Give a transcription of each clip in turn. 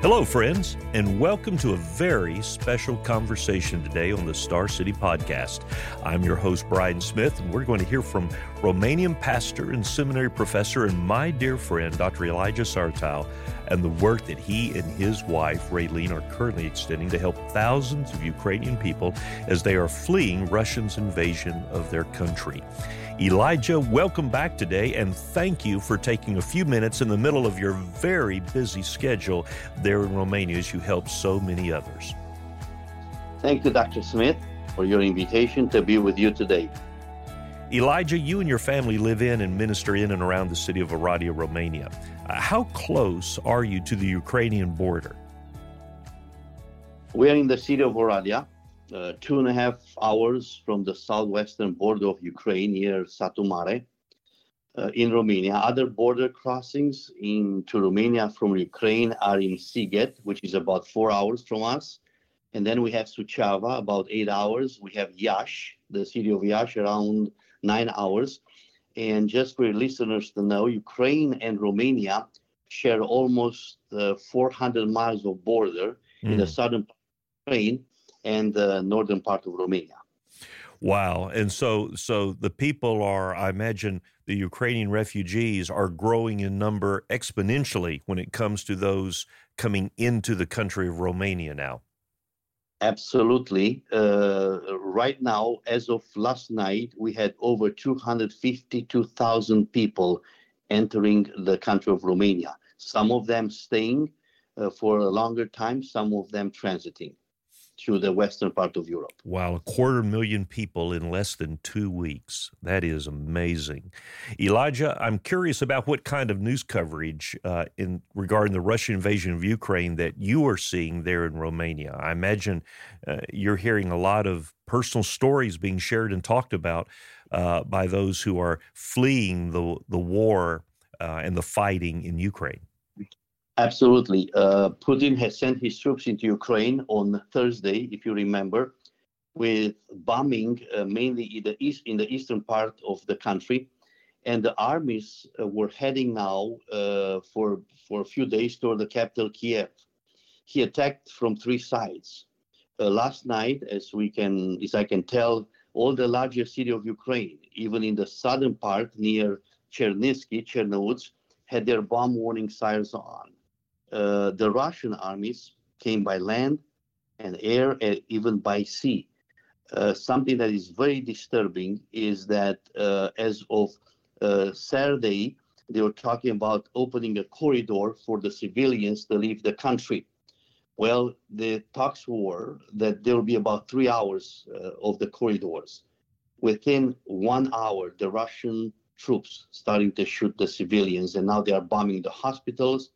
Hello, friends, and welcome to a very special conversation today on the Star City Podcast. I'm your host, Brian Smith, and we're going to hear from Romanian pastor and seminary professor and my dear friend, Dr. Elijah Soritau, and the work that he and his wife, Raylene, are currently extending to help thousands of Ukrainian people as they are fleeing Russia's invasion of their country. Elijah, welcome back today, and thank you for taking a few minutes in the middle of your very busy schedule there in Romania as you help so many others. Thank you, Dr. Smith, for your invitation to be with you today. Elijah, you and your family live in and minister in and around the city of Oradea, Romania. Uh, how close are you to the Ukrainian border? We are in the city of Oradea, uh, two and a half hours from the southwestern border of Ukraine near Satu Mare uh, in Romania. Other border crossings into Romania from Ukraine are in Sighet, which is about four hours from us. And then we have Suceava, about eight hours. We have Iași, the city of Iași, around nine hours. And just for your listeners to know, Ukraine and Romania share almost uh, 400 miles of border mm. in the hmm. southern Ukraine and the northern part of Romania. Wow. And so so the people are I imagine the Ukrainian refugees are growing in number exponentially when it comes to those coming into the country of Romania now. Absolutely. Uh, right now, as of last night, we had over 252,000 people entering the country of Romania. Some of them staying uh, for a longer time, some of them transiting to the western part of Europe. Wow, a quarter million people in less than two weeks. That is amazing. Elijah, I'm curious about what kind of news coverage uh, in regarding the Russian invasion of Ukraine that you are seeing there in Romania. I imagine uh, you're hearing a lot of personal stories being shared and talked about uh, by those who are fleeing the the war uh, and the fighting in Ukraine. Absolutely. Uh, Putin has sent his troops into Ukraine on Thursday, if you remember, with bombing uh, mainly in the east in the eastern part of the country, and the armies uh, were heading now uh, for for a few days toward the capital Kiev. He attacked from three sides. Uh, last night, as we can, as I can tell, all the larger city of Ukraine, even in the southern part near Chernivtsi, Chernivtsi, had their bomb warning sirens on uh, the Russian armies came by land and air and even by sea. Uh, something that is very disturbing is that uh, as of uh, Saturday, they were talking about opening a corridor for the civilians to leave the country. Well, the talks were that there will be about three hours uh, of the corridors. Within one hour, the Russian troops starting to shoot the civilians, and now they are bombing the hospitals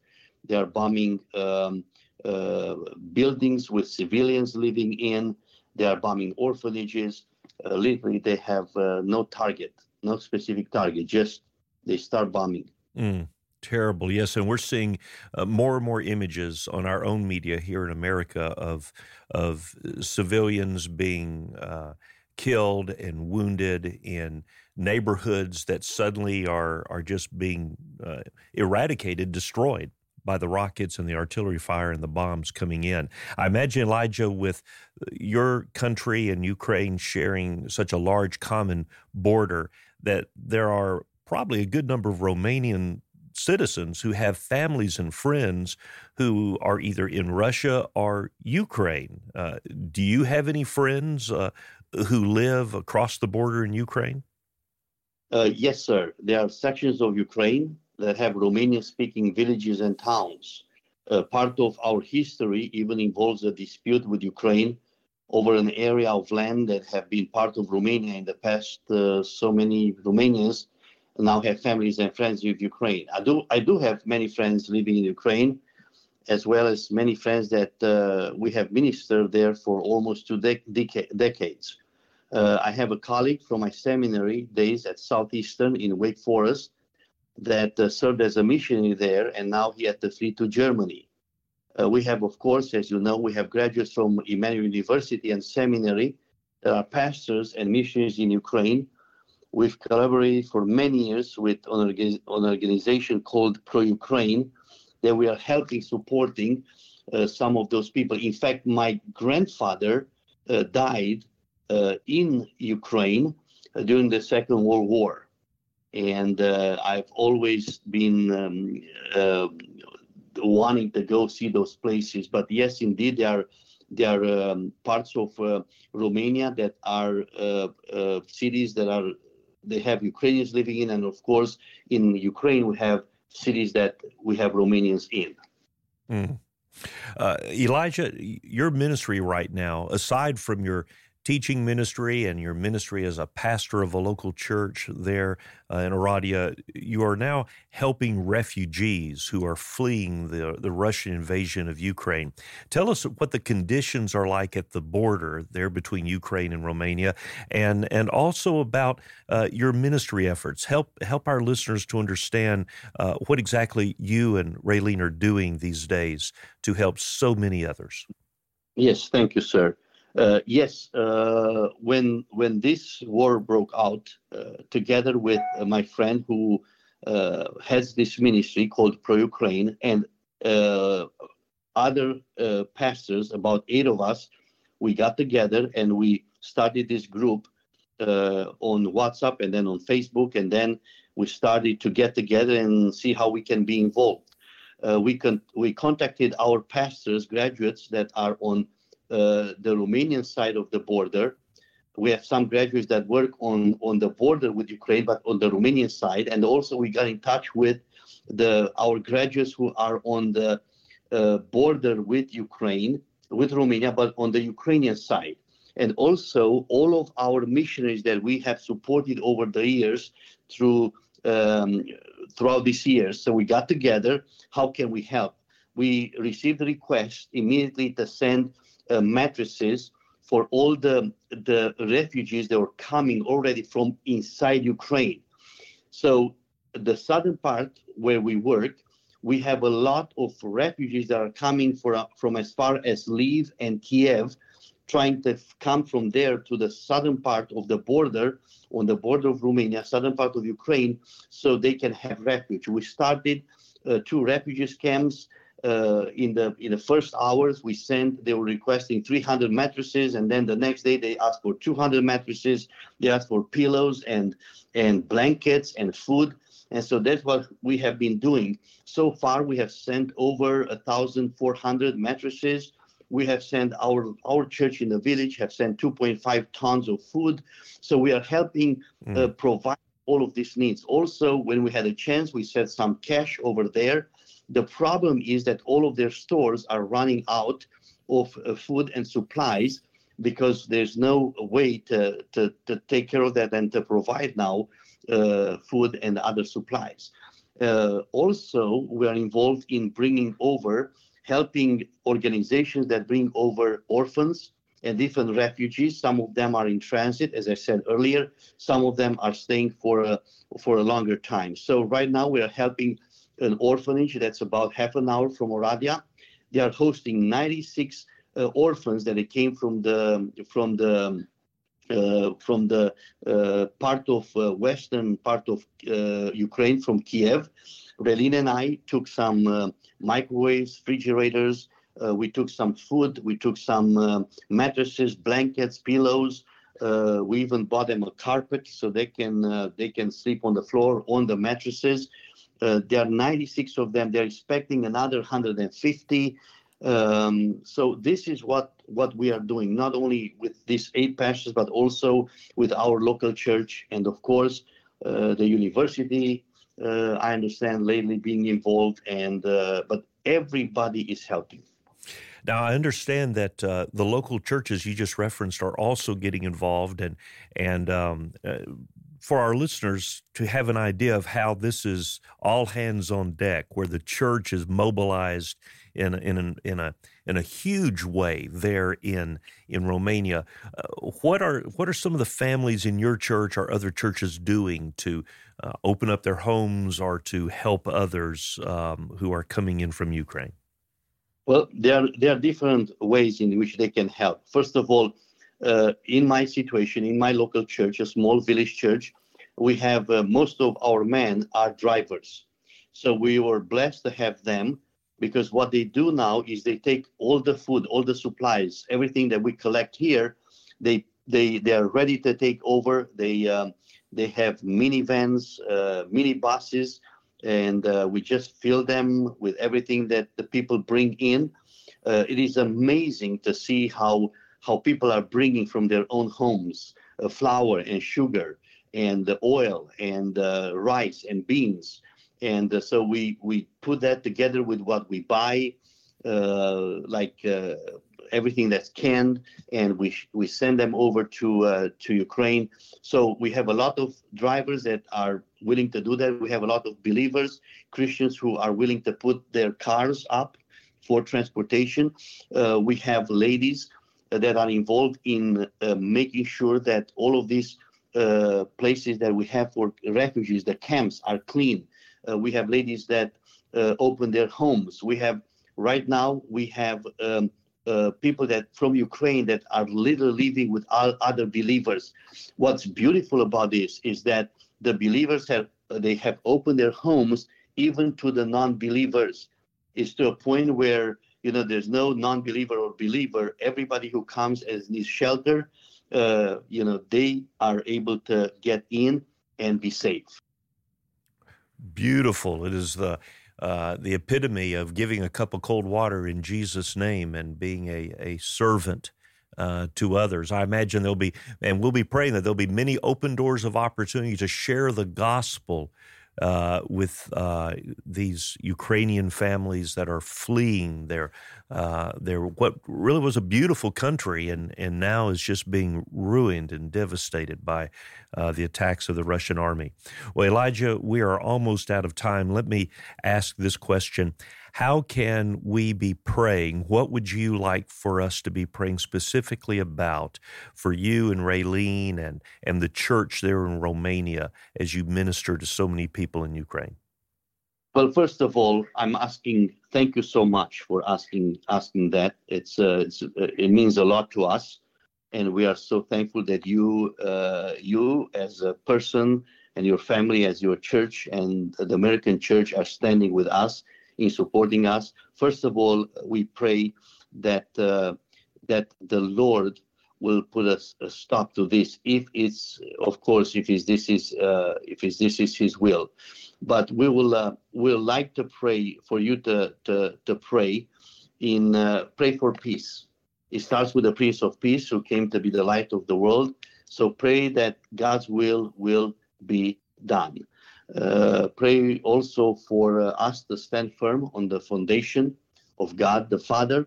they are bombing um, uh, buildings with civilians living in. They are bombing orphanages. Uh, literally, they have uh, no target, no specific target. Just they start bombing. Mm, terrible, yes. And we're seeing uh, more and more images on our own media here in America of of civilians being uh, killed and wounded in neighborhoods that suddenly are are just being uh, eradicated, destroyed by the rockets and the artillery fire and the bombs coming in. I imagine, Elijah, with your country and Ukraine sharing such a large common border, that there are probably a good number of Romanian citizens who have families and friends who are either in Russia or Ukraine. Uh, do you have any friends uh, who live across the border in Ukraine? Uh, yes, sir. There are sections of Ukraine that have Romanian speaking villages and towns. Uh, part of our history even involves a dispute with Ukraine over an area of land that have been part of Romania in the past. Uh, so many Romanians now have families and friends with Ukraine. I do, I do have many friends living in Ukraine, as well as many friends that uh, we have ministered there for almost two de- decades. Uh, I have a colleague from my seminary days at Southeastern in Wake Forest that uh, served as a missionary there, and now he had to flee to Germany. Uh, we have, of course, as you know, we have graduates from Emmanuel University and Seminary There are pastors and missionaries in Ukraine. We've collaborated for many years with an, organization called Pro Ukraine that we are helping, supporting uh, some of those people. In fact, my grandfather uh, died uh, in Ukraine uh, during the Second World War. And uh, I've always been um, wanting to go see those places. But yes, indeed, there are there are um, parts of uh, Romania that are uh, uh, cities that are they have Ukrainians living in, and of course, in Ukraine we have cities that we have Romanians in. Mm. Elijah, your ministry right now, aside from your teaching ministry and your ministry as a pastor of a local church there uh, in Oradea, you are now helping refugees who are fleeing the, the Russian invasion of Ukraine. Tell us what the conditions are like at the border there between Ukraine and Romania, and, and also about uh, your ministry efforts. Help, help our listeners to understand uh, what exactly you and Raylene are doing these days to help so many others. Yes, thank you, sir. Uh, yes, uh, when when this war broke out, uh, together with uh, my friend who uh, has this ministry called Pro Ukraine and uh, other pastors, about eight of us, we got together and we started this group on WhatsApp and then on Facebook, and then we started to get together and see how we can be involved. we con- we contacted our pastors, graduates that are on uh, the Romanian side of the border. We have some graduates that work on, on the border with Ukraine, but on the Romanian side. And also we got in touch with the our graduates who are on the uh, border with Ukraine, with Romania, but on the Ukrainian side. And also all of our missionaries that we have supported over the years through um, throughout these years. So we got together. How can we help? We received a request immediately to send uh, mattresses for all the the refugees that were coming already from inside Ukraine. So the southern part where we work, we have a lot of refugees that are coming for, from as far as Lviv and Kiev, trying to come from there to the southern part of the border, on the border of Romania, southern part of Ukraine, so they can have refuge. We started uh, two refugees camps uh, in the in the first hours we sent they were requesting 300 mattresses and then the next day they asked for 200 mattresses. They asked for pillows and and blankets and food. And so that's what we have been doing. So far we have sent over 1400 mattresses. We have sent our our church in the village have sent 2.5 tons of food. So we are helping mm. uh, provide all of these needs. Also when we had a chance we sent some cash over there the problem is that all of their stores are running out of uh, food and supplies because there's no way to, to, to take care of that and to provide now uh, food and other supplies. Uh, also, we are involved in bringing over, helping organizations that bring over orphans and different refugees. Some of them are in transit, as I said earlier. Some of them are staying for a, for a longer time. So right now we are helping an orphanage that's about half an hour from Oradea. They are hosting 96 uh, orphans that came from the from the uh, from the uh, part of uh, western part of uh, Ukraine from Kiev. Raylene and I took some uh, microwaves, refrigerators. we took some food. We took some mattresses, blankets, pillows. we even bought them a carpet so they can they can sleep on the floor on the mattresses. Uh, there are 96 of them. They're expecting another 150. Um, so this is what what we are doing, not only with these eight pastors, but also with our local church and of course uh, the university. Uh, I understand lately being involved, and uh, but everybody is helping. Now, I understand that uh, the local churches you just referenced are also getting involved, and and um, uh, for our listeners to have an idea of how this is all hands on deck, where the church is mobilized in in in a in a huge way there in in Romania. Uh, what are what are some of the families in your church or other churches doing to uh, open up their homes or to help others um, who are coming in from Ukraine? Well, there there are different ways in which they can help. First of all uh, in my situation, in my local church, a small village church, we have uh, most of our men are drivers. So we were blessed to have them because what they do now is they take all the food, all the supplies, everything that we collect here, they they they are ready to take over. They um, they have minivans, uh, mini buses, and uh, we just fill them with everything that the people bring in. Uh, it is amazing to see how how people are bringing from their own homes uh, flour and sugar and oil and uh, rice and beans. And uh, so we we put that together with what we buy uh, like uh, everything that's canned and we we send them over to uh, to Ukraine. So we have a lot of drivers that are willing to do that. We have a lot of believers Christians who are willing to put their cars up for transportation. We have ladies that are involved in uh, making sure that all of these places that we have for refugees the camps are clean uh, we have ladies that uh, open their homes. We have right now we have um, uh, people that from Ukraine that are literally living with all other believers. What's beautiful about this is that the believers have they have opened their homes even to the non-believers. It's to a point where you know there's no non-believer or believer. Everybody who comes as needs shelter, uh, you know, they are able to get in and be safe beautiful. It is the uh, the epitome of giving a cup of cold water in Jesus' name and being a, a servant uh, to others. I imagine there'll be, and we'll be praying that there'll be many open doors of opportunity to share the gospel uh, with uh, these Ukrainian families that are fleeing their uh, their what really was a beautiful country and and now is just being ruined and devastated by uh, the attacks of the Russian army. Well, Elijah, we are almost out of time. Let me ask this question: how can we be praying? What would you like for us to be praying specifically about for you and Raylene and, and the church there in Romania as you minister to so many people in Ukraine? Well, first of all, I'm asking. Thank you so much for asking asking that. It's, uh, it's uh, it means a lot to us, and we are so thankful that you uh, you as a person and your family as your church and the American church are standing with us in supporting us. First of all, we pray that uh, that the Lord will put a, a, stop to this if it's of course if it's, this is uh, if it's, this is his will. But we will uh, will like to pray for you to to, to pray in uh, pray for peace. It starts with the prince of peace who came to be the light of the world. So pray that god's will will be done pray also for uh, us to stand firm on the foundation of God the Father,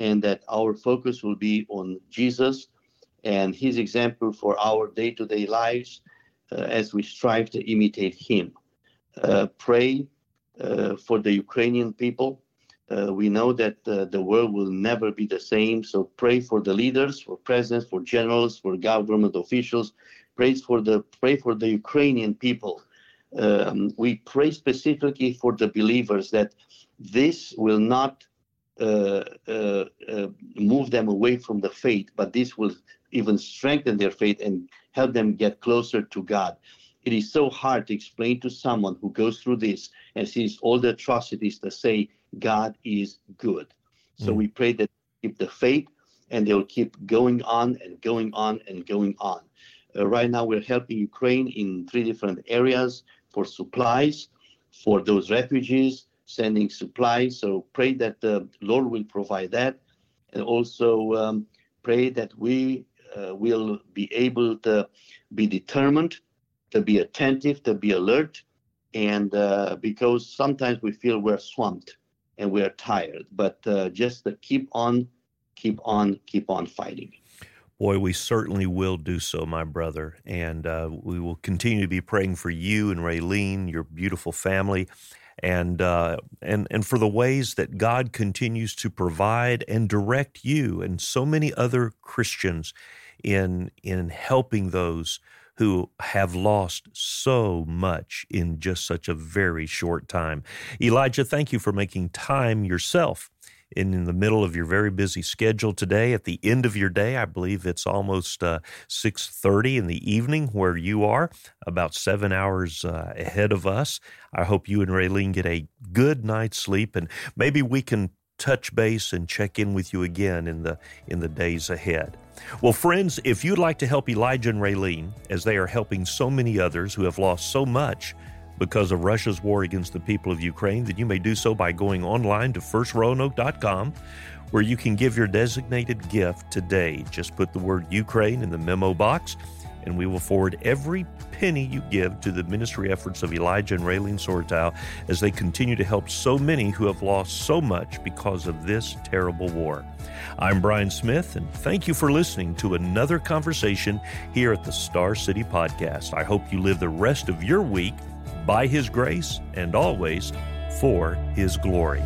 and that our focus will be on Jesus and his example for our day to day lives uh, as we strive to imitate him. Uh, pray uh, for the Ukrainian people. Uh, we know that the world will never be the same, so pray for the leaders, for presidents, for generals, for government officials. Pray for the pray for the Ukrainian people um, we pray specifically for the believers that this will not uh, uh, uh, move them away from the faith, but this will even strengthen their faith and help them get closer to God. It is so hard to explain to someone who goes through this and sees all the atrocities to say God is good. So mm. we pray that keep the faith and they'll keep going on and going on and going on. Uh, right now, we're helping Ukraine in three different areas for supplies for those refugees, sending supplies. So pray that the Lord will provide that. And also um, pray that we uh, will be able to be determined, to be attentive, to be alert. And uh, because sometimes we feel we're swamped and we're tired, but uh, just to keep on, keep on, keep on fighting. Boy, we certainly will do so, my brother. And uh, we will continue to be praying for you and Raylene, your beautiful family, and, uh, and, and for the ways that God continues to provide and direct you and so many other Christians in, in helping those who have lost so much in just such a very short time. Elijah, thank you for making time yourself in, in the middle of your very busy schedule today. At the end of your day, I believe it's almost uh, 6.30 in the evening where you are, about seven hours uh, ahead of us. I hope you and Raylene get a good night's sleep, and maybe we can touch base and check in with you again in the in the days ahead. Well, friends, if you'd like to help Elijah and Raylene, as they are helping so many others who have lost so much because of Russia's war against the people of Ukraine, then you may do so by going online to firstroanoke.com, where you can give your designated gift today. Just put the word Ukraine in the memo box, and we will forward every penny you give to the ministry efforts of Elijah and Raylene Soritau as they continue to help so many who have lost so much because of this terrible war. I'm Brian Smith, and thank you for listening to another conversation here at the Star City Podcast. I hope you live the rest of your week by His grace and always for His glory.